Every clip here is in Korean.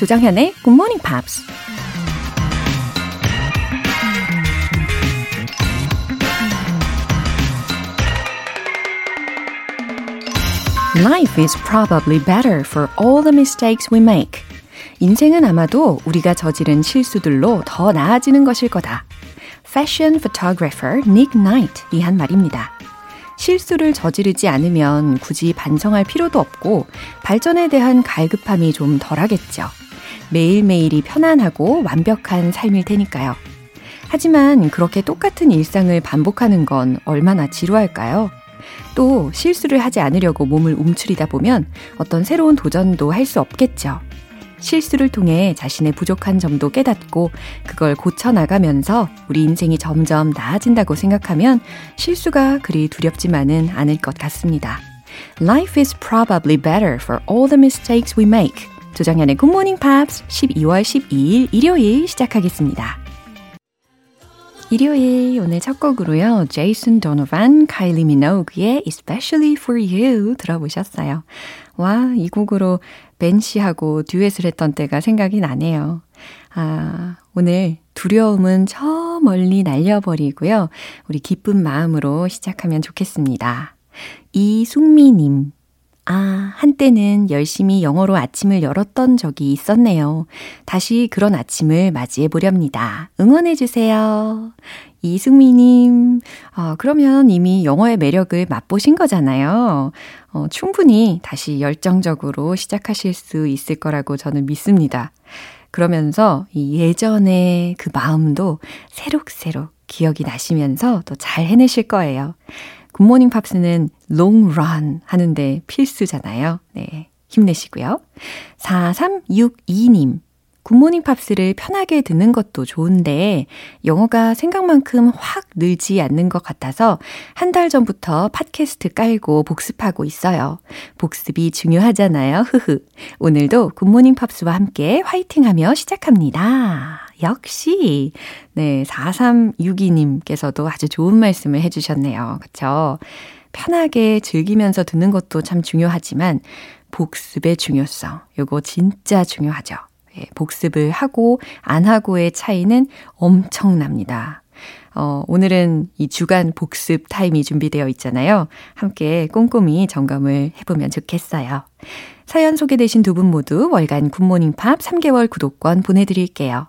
조장현의 Good Morning Pops. Life is probably better for all the mistakes we make. 인생은 아마도 우리가 저지른 실수들로 더 나아지는 것일 거다. Fashion photographer Nick Knight이 한 말입니다. 실수를 저지르지 않으면 굳이 반성할 필요도 없고 발전에 대한 갈급함이 좀 덜하겠죠. 매일매일이 편안하고 완벽한 삶일 테니까요. 하지만 그렇게 똑같은 일상을 반복하는 건 얼마나 지루할까요? 또 실수를 하지 않으려고 몸을 움츠리다 보면 어떤 새로운 도전도 할 수 없겠죠. 실수를 통해 자신의 부족한 점도 깨닫고 그걸 고쳐나가면서 우리 인생이 점점 나아진다고 생각하면 실수가 그리 두렵지만은 않을 것 같습니다. Life is probably better for all the mistakes we make. 조정현의 Morning Pops 12월 12일 일요일 시작하겠습니다. 일요일 오늘 첫 곡으로요. 제이슨 도노반, 카일리 미노그의 Especially for You 들어보셨어요. 와, 이 곡으로 벤 씨하고 듀엣을 했던 때가 생각이 나네요. 아, 오늘 두려움은 저 멀리 날려버리고요. 우리 기쁜 마음으로 시작하면 좋겠습니다. 이숙미님. 아, 한때는 열심히 영어로 아침을 열었던 적이 있었네요. 다시 그런 아침을 맞이해 보렵니다. 응원해주세요. 이승미님, 아, 그러면 이미 영어의 매력을 맛보신 거잖아요. 어, 충분히 다시 열정적으로 시작하실 수 있을 거라고 저는 믿습니다. 그러면서 이 예전의 그 마음도 새록새록 기억이 나시면서 또 잘 해내실 거예요. 굿모닝 팝스는 롱런 하는데 필수잖아요. 네. 힘내시고요. 4362님. 굿모닝 팝스를 편하게 듣는 것도 좋은데 영어가 생각만큼 확 늘지 않는 것 같아서 한 달 전부터 팟캐스트 깔고 복습하고 있어요. 복습이 중요하잖아요. 흐흐. 오늘도 굿모닝 팝스와 함께 화이팅 하며 시작합니다. 역시, 네, 4362님께서도 아주 좋은 말씀을 해 주셨네요. 그쵸? 편하게 즐기면서 듣는 것도 참 중요하지만, 복습의 중요성, 요거 진짜 중요하죠. 예, 복습을 하고 안 하고의 차이는 엄청납니다. 어, 오늘은 이 주간 복습 타임이 준비되어 있잖아요. 함께 꼼꼼히 점검을 해보면 좋겠어요. 사연 소개되신 두 분 모두 월간 굿모닝 팝 3개월 구독권 보내드릴게요.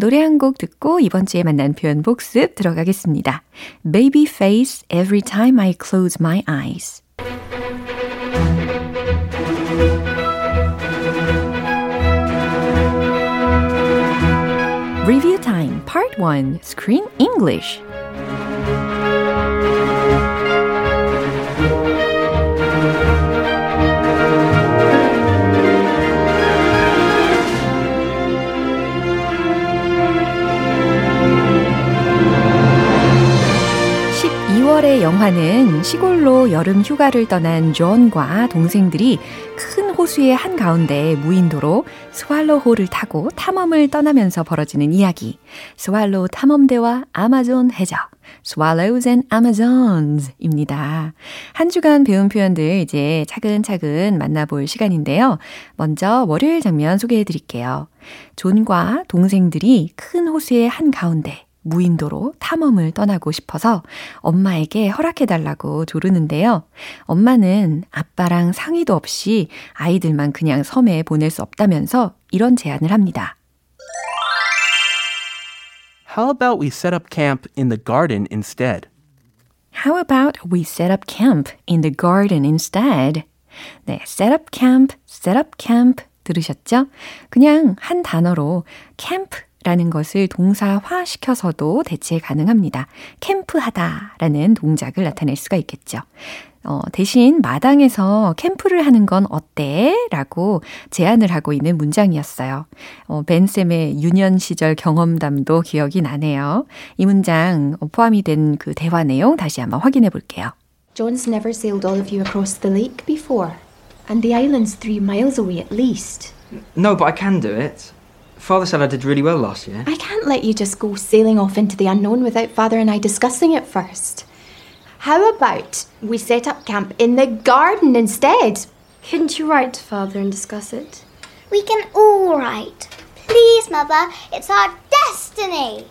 노래 한 곡 듣고 이번 주에 만난 표현 복습 들어가겠습니다. Baby face every time I close my eyes. Review time part 1 Screen English 12월의 영화는 시골로 여름 휴가를 떠난 존과 동생들이 큰 호수의 한가운데 무인도로 스왈로호를 타고 탐험을 떠나면서 벌어지는 이야기. 스왈로우 탐험대와 아마존 해적. Swallows and Amazons 입니다. 한 주간 배운 표현들 이제 차근차근 만나볼 시간인데요. 먼저 월요일 장면 소개해 드릴게요. 존과 동생들이 큰 호수의 한가운데 무인도로 탐험을 떠나고 싶어서 엄마에게 허락해달라고 조르는데요. 엄마는 아빠랑 상의도 없이 아이들만 그냥 섬에 보낼 수 없다면서 이런 제안을 합니다. How about we set up camp in the garden instead? How about we set up camp in the garden instead? 네, set up camp, set up camp 들으셨죠? 그냥 한 단어로 camp 라는 것을 동사화 시켜서도 대체 가능합니다. 캠프하다 라는 동작을 나타낼 수가 있겠죠. 어, 대신 마당에서 캠프를 하는 건 어때? 라고 제안을 하고 있는 문장이었어요. 어, 벤쌤의 유년 시절 경험담도 기억이 나네요. 이 문장 포함이 된 그 대화 내용 다시 한번 확인해 볼게요. John's never sailed all of you across the lake before. And the island's three miles away at least. No, but I can do it. Father said I did really well last year. I can't let you just go sailing off into the unknown without Father and I discussing it first. How about we set up camp in the garden instead? Couldn't you write to Father and discuss it? We can all write. Please, Mother, it's our destiny.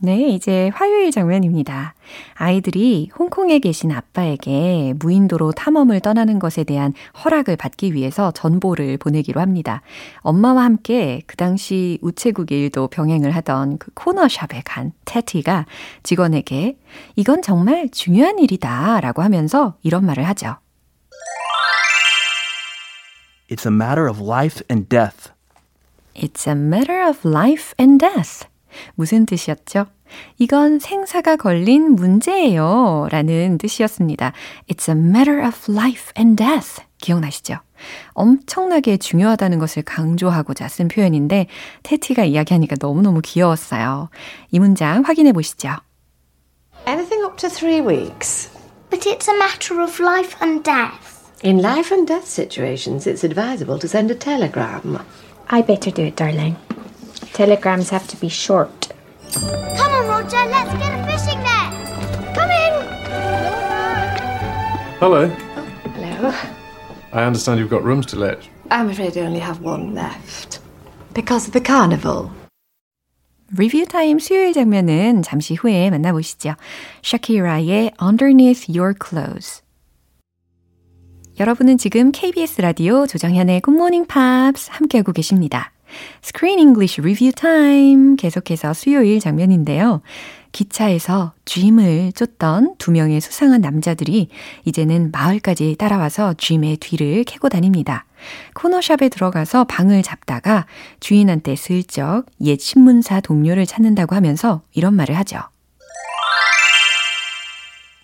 네, 이제 화요일 장면입니다. 아이들이 홍콩에 계신 아빠에게 무인도로 탐험을 떠나는 것에 대한 허락을 받기 위해서 전보를 보내기로 합니다. 엄마와 함께 그 당시 우체국 일도 병행을 하던 그 코너샵에 간 테티가 직원에게 이건 정말 중요한 일이다 라고 하면서 이런 말을 하죠. It's a matter of life and death. It's a matter of life and death. 무슨 뜻이었죠? 이건 생사가 걸린 문제예요. 라는 뜻이었습니다. It's a matter of life and death. 기억나시죠? 엄청나게 중요하다는 것을 강조하고자 쓴 표현인데, 테티가 이야기하니까 너무너무 귀여웠어요. 이 문장 확인해 보시죠. Anything up to three weeks. But it's a matter of life and death. In life and death situations, it's advisable to send a telegram. I better do it, darling. Telegrams have to be short. Come on, Roger, let's get a fishing net. Come in. Hello. Hello. I understand you've got rooms to let. I'm afraid I only have one left. Because of the carnival. 리뷰 타임 수요일 장면은 잠시 후에 만나보시죠. 샤키라의 Underneath Your Clothes. 여러분은 지금 KBS 라디오 조정현의 Good Morning Pops 함께하고 계십니다. Screen English Review Time 계속해서 수요일 장면인데요. 기차에서 쥐임을 쫓던 두 명의 수상한 남자들이 이제는 마을까지 따라와서 쥐임의 뒤를 캐고 다닙니다. 코너샵에 들어가서 방을 잡다가 주인한테 슬쩍 옛 신문사 동료를 찾는다고 하면서 이런 말을 하죠.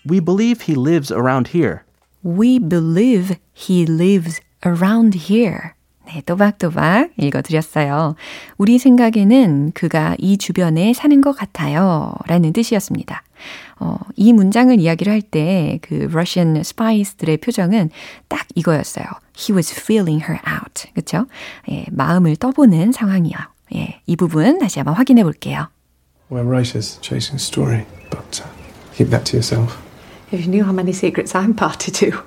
We believe he lives around here. We believe he lives around here. 네, 또박또박 읽어드렸어요. 우리 생각에는 그가 이 주변에 사는 것 같아요. 라는 뜻이었습니다. 어, 이 문장을 이야기를 할 때그 Russian spies들의 표정은 딱 이거였어요. He was feeling her out. 그쵸? 예, 마음을 떠보는 상황이요. 예, 이 부분 다시 한번 확인해 볼게요. We're writers chasing story, but uh, keep that to yourself. If you knew how many secrets I'm party to,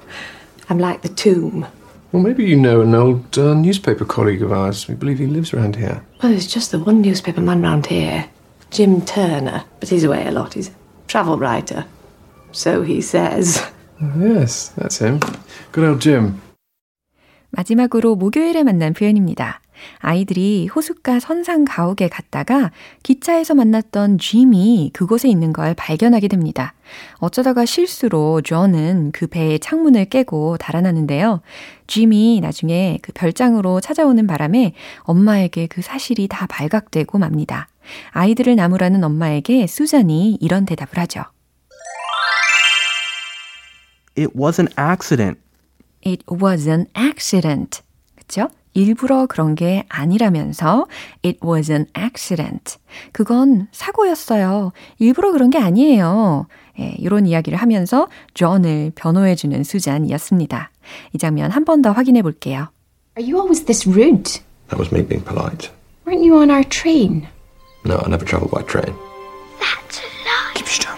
I'm like the tomb. Well, maybe you know an old uh, newspaper colleague of ours. We believe he lives around here. Well, there's just the one newspaper man round here, Jim Turner, but he's away a lot. He's a travel writer. So he says. Oh, yes, that's him. Good old Jim. 마지막으로 목요일에 만난 표현입니다. 아이들이 호숫가 선상 가옥에 갔다가 기차에서 만났던 짐이 그곳에 있는 걸 발견하게 됩니다. 어쩌다가 실수로 존은 그 배의 창문을 깨고 달아나는데요. 짐이 나중에 그 별장으로 찾아오는 바람에 엄마에게 그 사실이 다 발각되고 맙니다. 아이들을 나무라는 엄마에게 수잔이 이런 대답을 하죠. It was an accident. It was an accident. 그쵸? 일부러 그런 게 아니라면서 it was an accident. 그건 사고였어요. 일부러 그런 게 아니에요. 예, 이런 이야기를 하면서 존을 변호해주는 수잔이었습니다. 이 장면 한 번 더 확인해 볼게요. Are you always this rude? That was me being polite. Weren't you on our train? No, I never travel by train. That's a lie. Keep still.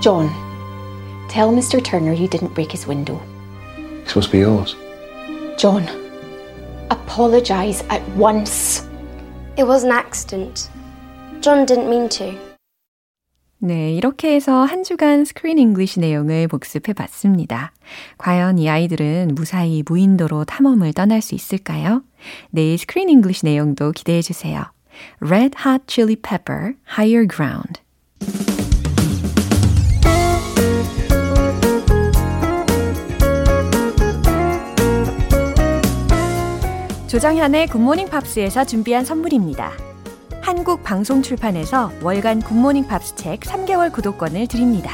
John, tell Mr. Turner you didn't break his window. It's supposed to be yours. John, apologise at once. It was an accident. John didn't mean to. 네, 이렇게 해서 한 주간 Screen English 내용을 복습해 봤습니다. 과연 이 아이들은 무사히 무인도로 탐험을 떠날 수 있을까요? 내일 Screen English 내용도 기대해 주세요. Red Hot Chili Pepper, Higher Ground. 조정현의 굿모닝 팝스에서 준비한 선물입니다. 한국 방송 출판에서 월간 굿모닝 팝스 책 3개월 구독권을 드립니다.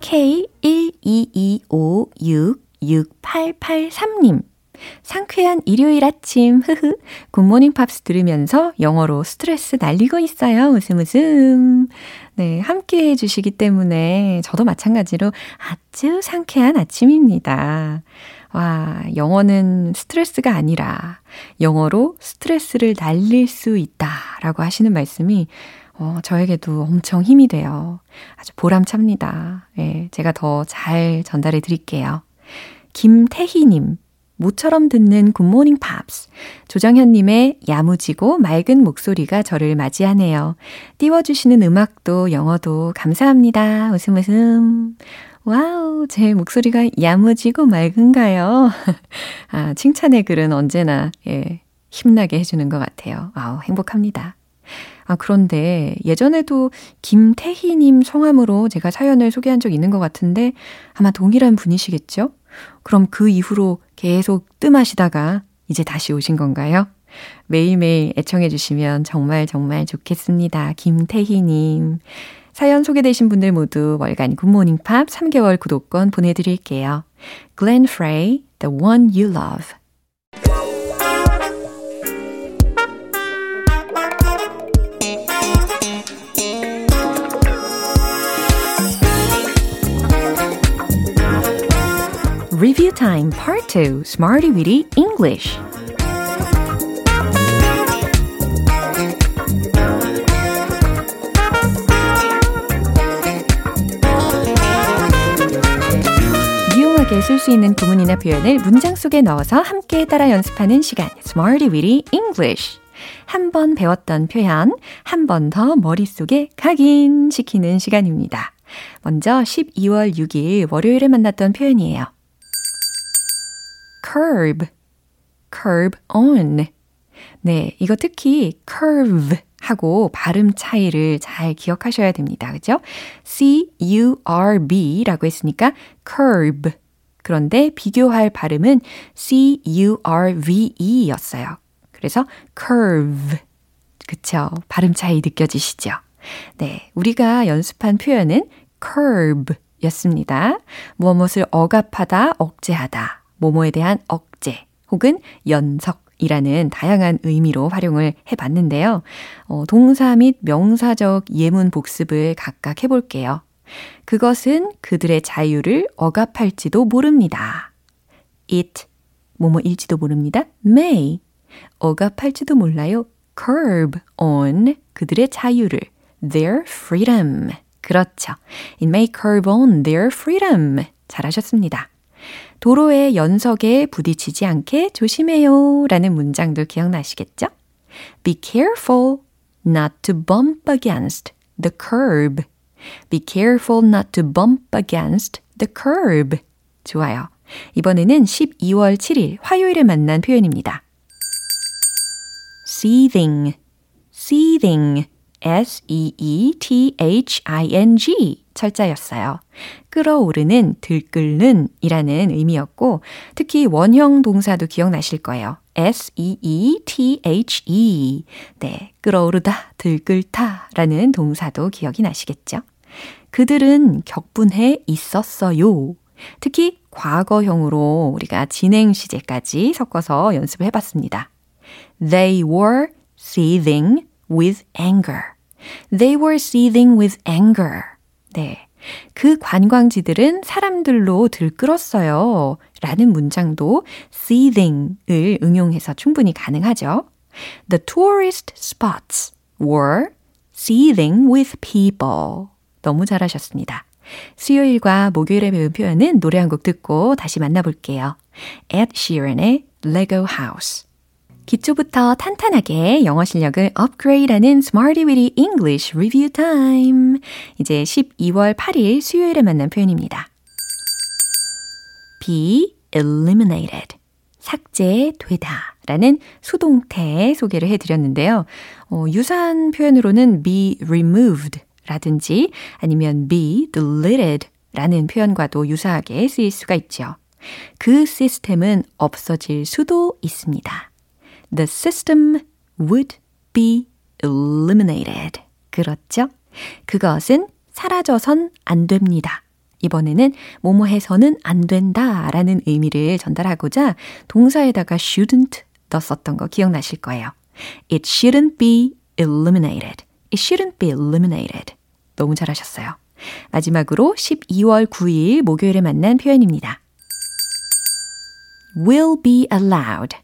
K122566883님 상쾌한 일요일 아침, 흐흐. 굿모닝 팝스 들으면서 영어로 스트레스 날리고 있어요. 웃음 웃음. 네, 함께 해주시기 때문에 저도 마찬가지로 아주 상쾌한 아침입니다. 와, 영어는 스트레스가 아니라 영어로 스트레스를 날릴 수 있다. 라고 하시는 말씀이 어, 저에게도 엄청 힘이 돼요. 아주 보람찹니다. 예, 제가 더 잘 전달해 드릴게요. 김태희님, 모처럼 듣는 굿모닝 팝스. 조정현님의 야무지고 맑은 목소리가 저를 맞이하네요. 띄워주시는 음악도 영어도 감사합니다. 웃음 웃음. 와우, 제 목소리가 야무지고 맑은가요? 아, 칭찬의 글은 언제나, 예, 힘나게 해주는 것 같아요. 아우, 행복합니다. 아, 그런데 예전에도 김태희님 성함으로 제가 사연을 소개한 적 있는 것 같은데 아마 동일한 분이시겠죠? 그럼 그 이후로 계속 뜸하시다가 이제 다시 오신 건가요? 매일매일 애청해주시면 정말 정말 좋겠습니다. 김태희님. 사연 소개되신 분들 모두 월간 굿모닝 팝 3개월 구독권 보내드릴게요. Glenn Frey, The One You Love. Review Time Part 2 Smarty Weedy English 유용하게 쓸 수 있는 구문이나 표현을 문장 속에 넣어서 함께 따라 연습하는 시간 Smarty Weedy English 한 번 배웠던 표현 한 번 더 머릿속에 각인시키는 시간입니다. 먼저 12월 6일 월요일에 만났던 표현이에요. Curb, curb on. 네, 이거 특히 curve 하고 발음 차이를 잘 기억하셔야 됩니다. 그죠? C-U-R-B 라고 했으니까 curb. 그런데 비교할 발음은 C-U-R-V-E 였어요. 그래서 curve. 그쵸? 발음 차이 느껴지시죠? 네, 우리가 연습한 표현은 curb 였습니다. 무엇을 억압하다, 억제하다. 모모에 대한 억제 혹은 연석 이라는 다양한 의미로 활용을 해 봤는데요. 어, 동사 및 명사적 예문 복습을 각각 해볼게요. 그것은 그들의 자유를 억압할지도 모릅니다. It, 뭐뭐일지도 모릅니다. May, 억압할지도 몰라요. Curb on, 그들의 자유를. Their freedom. 그렇죠. It may curb on their freedom. 잘하셨습니다. 도로의 연석에 부딪히지 않게 조심해요 라는 문장도 기억나시겠죠? Be careful not to bump against the curb. Be careful not to bump against the curb. 좋아요. 이번에는 12월 7일 화요일에 만난 표현입니다. seething, seething, s-e-e-t-h-i-n-g 철자였어요. 끓어오르는, 들끓는 이라는 의미였고, 특히 원형 동사도 기억나실 거예요. s-e-e-t-h-e. 네, 끓어오르다, 들끓다 라는 동사도 기억이 나시겠죠? 그들은 격분해 있었어요. 특히 과거형으로 우리가 진행 시제까지 섞어서 연습을 해봤습니다. They were seething with anger. They were seething with anger. 네. 그 관광지들은 사람들로 들끓었어요. 라는 문장도 seething을 응용해서 충분히 가능하죠. The tourist spots were seething with people. 너무 잘하셨습니다. 수요일과 목요일에 배운 표현은 노래 한 곡 듣고 다시 만나볼게요. Ed Sheeran의 Lego House. 기초부터 탄탄하게 영어 실력을 업그레이드하는 Smarty Weedy English Review Time. 이제 12월 8일 수요일에 만난 표현입니다. be eliminated. 삭제되다 라는 수동태 소개를 해드렸는데요. 어, 유사한 표현으로는 be removed 라든지 아니면 be deleted 라는 표현과도 유사하게 쓰일 수가 있죠. 그 시스템은 없어질 수도 있습니다. The system would be eliminated. 그렇죠? 그것은 사라져선 안 됩니다. 이번에는 뭐뭐 해서는 안 된다 라는 의미를 전달하고자 동사에다가 shouldn't 넣었던 거 기억나실 거예요. It shouldn't be eliminated. It shouldn't be eliminated. 너무 잘하셨어요. 마지막으로 12월 9일 목요일에 만난 표현입니다. will be allowed.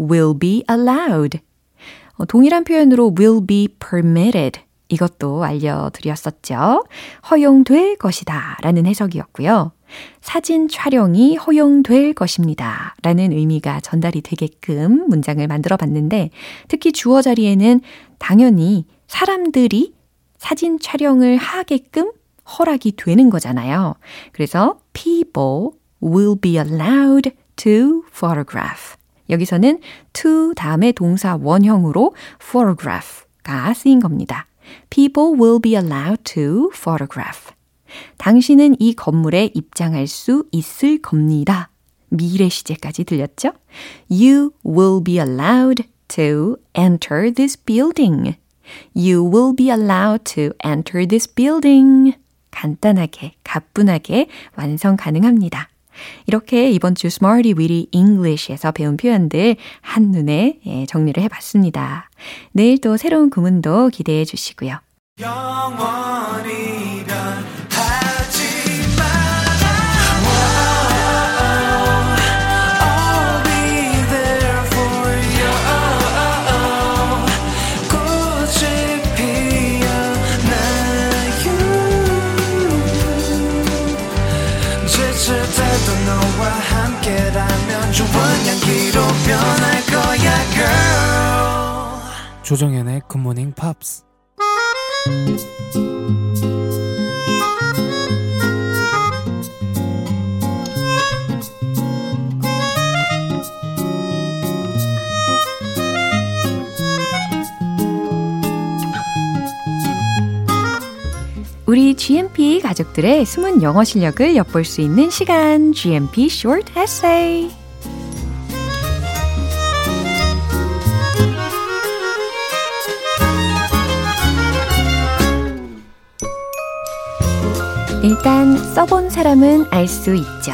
Will be allowed. 동일한 표현으로 will be permitted. 이것도 알려드렸었죠. 허용될 것이다 라는 해석이었고요. 사진 촬영이 허용될 것입니다 라는 의미가 전달이 되게끔 문장을 만들어 봤는데 특히 주어 자리에는 당연히 사람들이 사진 촬영을 하게끔 허락이 되는 거잖아요. 그래서 people will be allowed to photograph. 여기서는 to 다음에 동사 원형으로 photograph가 쓰인 겁니다. People will be allowed to photograph. 당신은 이 건물에 입장할 수 있을 겁니다. 미래 시제까지 들렸죠? You will be allowed to enter this building. You will be allowed to enter this building. 간단하게, 가뿐하게 완성 가능합니다. 이렇게 이번 주 Smarty Weedy English에서 배운 표현들 한눈에 정리를 해봤습니다. 내일 또 새로운 구문도 기대해 주시고요. 조정현의 굿모닝 팝스 우리 GMP 가족들의 숨은 영어 실력을 엿볼 수 있는 시간 GMP Short Essay 일단 써본 사람은 알 수 있죠.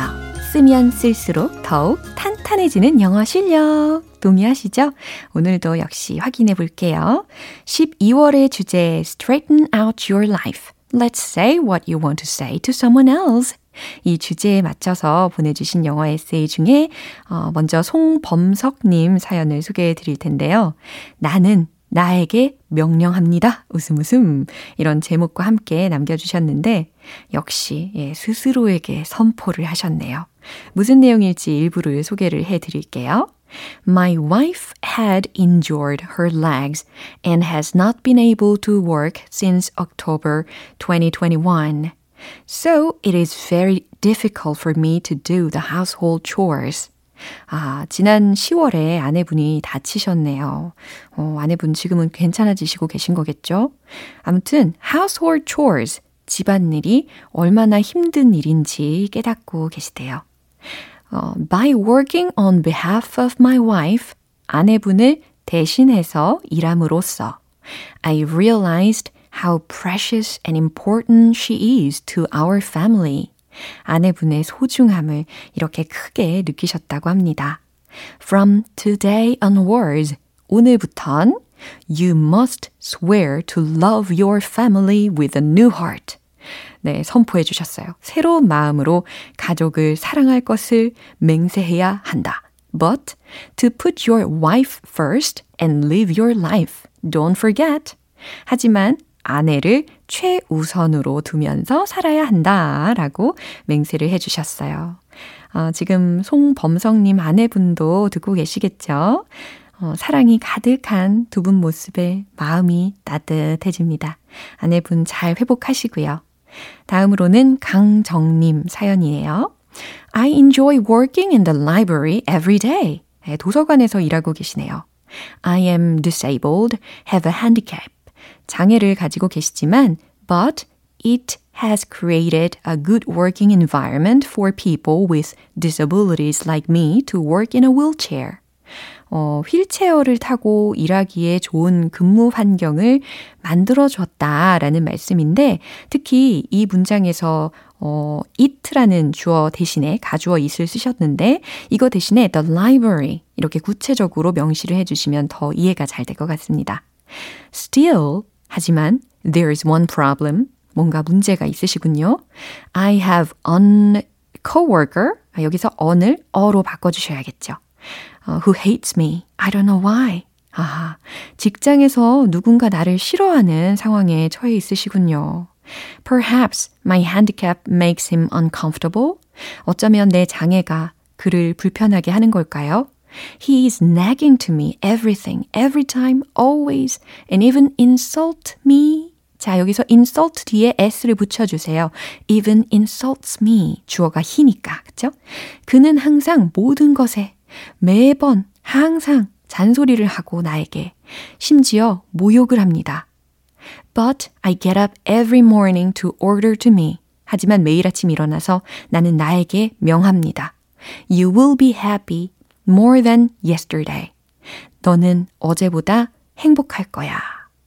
쓰면 쓸수록 더욱 탄탄해지는 영어 실력. 동의하시죠? 오늘도 역시 확인해 볼게요. 12월의 주제 Straighten out your life. Let's say what you want to say to someone else. 이 주제에 맞춰서 보내주신 영어 에세이 중에 어, 먼저 송범석님 사연을 소개해 드릴 텐데요. 나는 나에게 명령합니다. 웃음 웃음. 이런 제목과 함께 남겨주셨는데, 역시, 예, 스스로에게 선포를 하셨네요. 무슨 내용일지 일부를 소개를 해 드릴게요. My wife had injured her legs and has not been able to work since October 2021. So it is very difficult for me to do the household chores. 아, 지난 10월에 아내분이 다치셨네요. 어, 아내분 지금은 괜찮아지시고 계신 거겠죠? 아무튼, household chores, 집안일이 얼마나 힘든 일인지 깨닫고 계시대요. 어, by working on behalf of my wife, 아내분을 대신해서 일함으로써 I realized how precious and important she is to our family. 아내분의 소중함을 이렇게 크게 느끼셨다고 합니다. From today onwards, 오늘부턴 You must swear to love your family with a new heart. 네, 선포해 주셨어요. 새로운 마음으로 가족을 사랑할 것을 맹세해야 한다. But to put your wife first and live your life. Don't forget. 하지만 아내를 최우선으로 두면서 살아야 한다. 라고 맹세를 해주셨어요. 어, 지금 송범성님 아내분도 듣고 계시겠죠? 어, 사랑이 가득한 두 분 모습에 마음이 따뜻해집니다. 아내분 잘 회복하시고요. 다음으로는 강정님 사연이에요. I enjoy working in the library every day. 네, 도서관에서 일하고 계시네요. I am disabled, have a handicap. 장애를 가지고 계시지만 but it has created a good working environment for people with disabilities like me to work in a wheelchair. 어, 휠체어를 타고 일하기에 좋은 근무 환경을 만들어 줬다라는 말씀인데, 특히 이 문장에서 어, it라는 주어 대신에 가주어 it을 쓰셨는데, 이거 대신에 the library 이렇게 구체적으로 명시를 해 주시면 더 이해가 잘 될 것 같습니다. Still, 하지만 there is one problem. 뭔가 문제가 있으시군요. I have an coworker. 여기서 on을 어로 바꿔주셔야겠죠. uh, who hates me. I don't know why. 아, 직장에서 누군가 나를 싫어하는 상황에 처해 있으시군요. Perhaps my handicap makes him uncomfortable. 어쩌면 내 장애가 그를 불편하게 하는 걸까요? He is nagging to me everything, every time, always, and even insult me. 자, 여기서 insult 뒤에 s를 붙여주세요. even insults me. 주어가 he니까, 그쵸? 그는 항상 모든 것에, 매번, 항상 잔소리를 하고 나에게, 심지어 모욕을 합니다. But I get up every morning to order to me. 하지만 매일 아침 일어나서 나는 나에게 명합니다. You will be happy more than yesterday. 너는 어제보다 행복할 거야.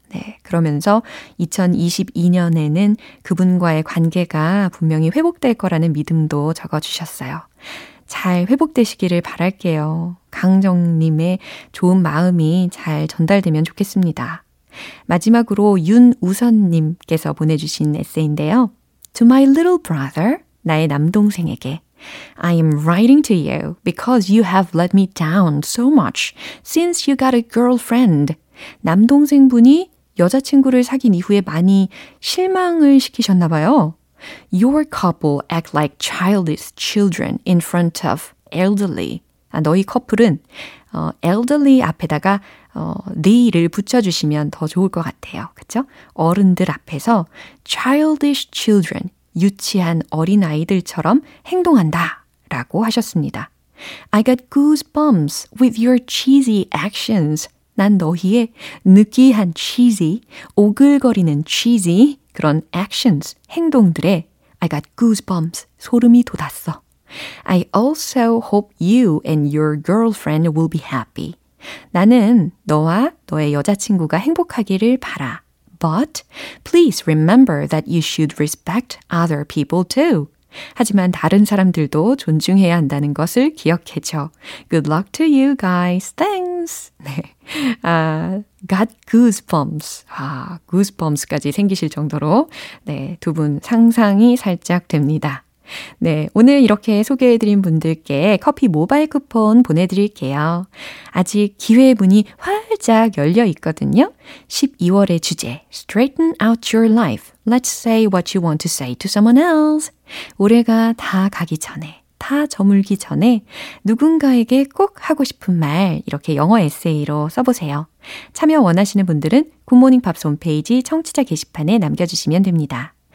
네. 그러면서 2022년에는 그분과의 관계가 분명히 회복될 거라는 믿음도 적어 주셨어요. 잘 회복되시기를 바랄게요. 강정님의 좋은 마음이 잘 전달되면 좋겠습니다. 마지막으로 윤우선님께서 보내주신 에세이인데요. To my little brother, 나의 남동생에게. I am writing to you because you have let me down so much since you got a girlfriend. 남동생분이 여자친구를 사귄 이후에 많이 실망을 시키셨나 봐요. Your couple act like childish children in front of elderly. 아, 너희 커플은 어, elderly 앞에다가 어, the를 붙여주시면 더 좋을 것 같아요. 그쵸? 어른들 앞에서 childish children, 유치한 어린아이들처럼 행동한다 라고 하셨습니다. I got goosebumps with your cheesy actions. 난 너희의 느끼한 cheesy, 오글거리는 cheesy 그런 actions, 행동들에 I got goosebumps, 소름이 돋았어. I also hope you and your girlfriend will be happy. 나는 너와 너의 여자친구가 행복하기를 바라. But please remember that you should respect other people too. 하지만 다른 사람들도 존중해야 한다는 것을 기억해줘. Good luck to you guys. Thanks. 네. 아, got goosebumps. 아, goosebumps까지 생기실 정도로 네, 두 분 상상이 살짝 됩니다. 네, 오늘 이렇게 소개해드린 분들께 커피 모바일 쿠폰 보내드릴게요. 아직 기회의 문이 활짝 열려 있거든요. 12월의 주제, Straighten out your life. Let's say what you want to say to someone else. 올해가 다 가기 전에, 다 저물기 전에 누군가에게 꼭 하고 싶은 말 이렇게 영어 에세이로 써보세요. 참여 원하시는 분들은 굿모닝 팝스 홈페이지 청취자 게시판에 남겨주시면 됩니다.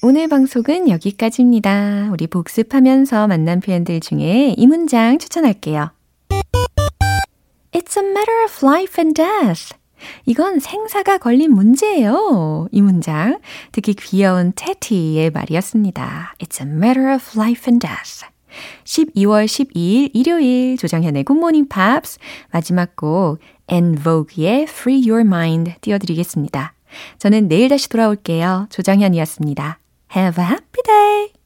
오늘 방송은 여기까지입니다. 우리 복습하면서 만난 표현들 중에 이 문장 추천할게요. It's a matter of life and death. 이건 생사가 걸린 문제예요. 이 문장. 특히 귀여운 테티의 말이었습니다. It's a matter of life and death. 12월 12일 일요일 조정현의 굿모닝 팝스 마지막 곡 En Vogue의 Free Your Mind 띄워드리겠습니다. 저는 내일 다시 돌아올게요. 조정현이었습니다. Have a happy day!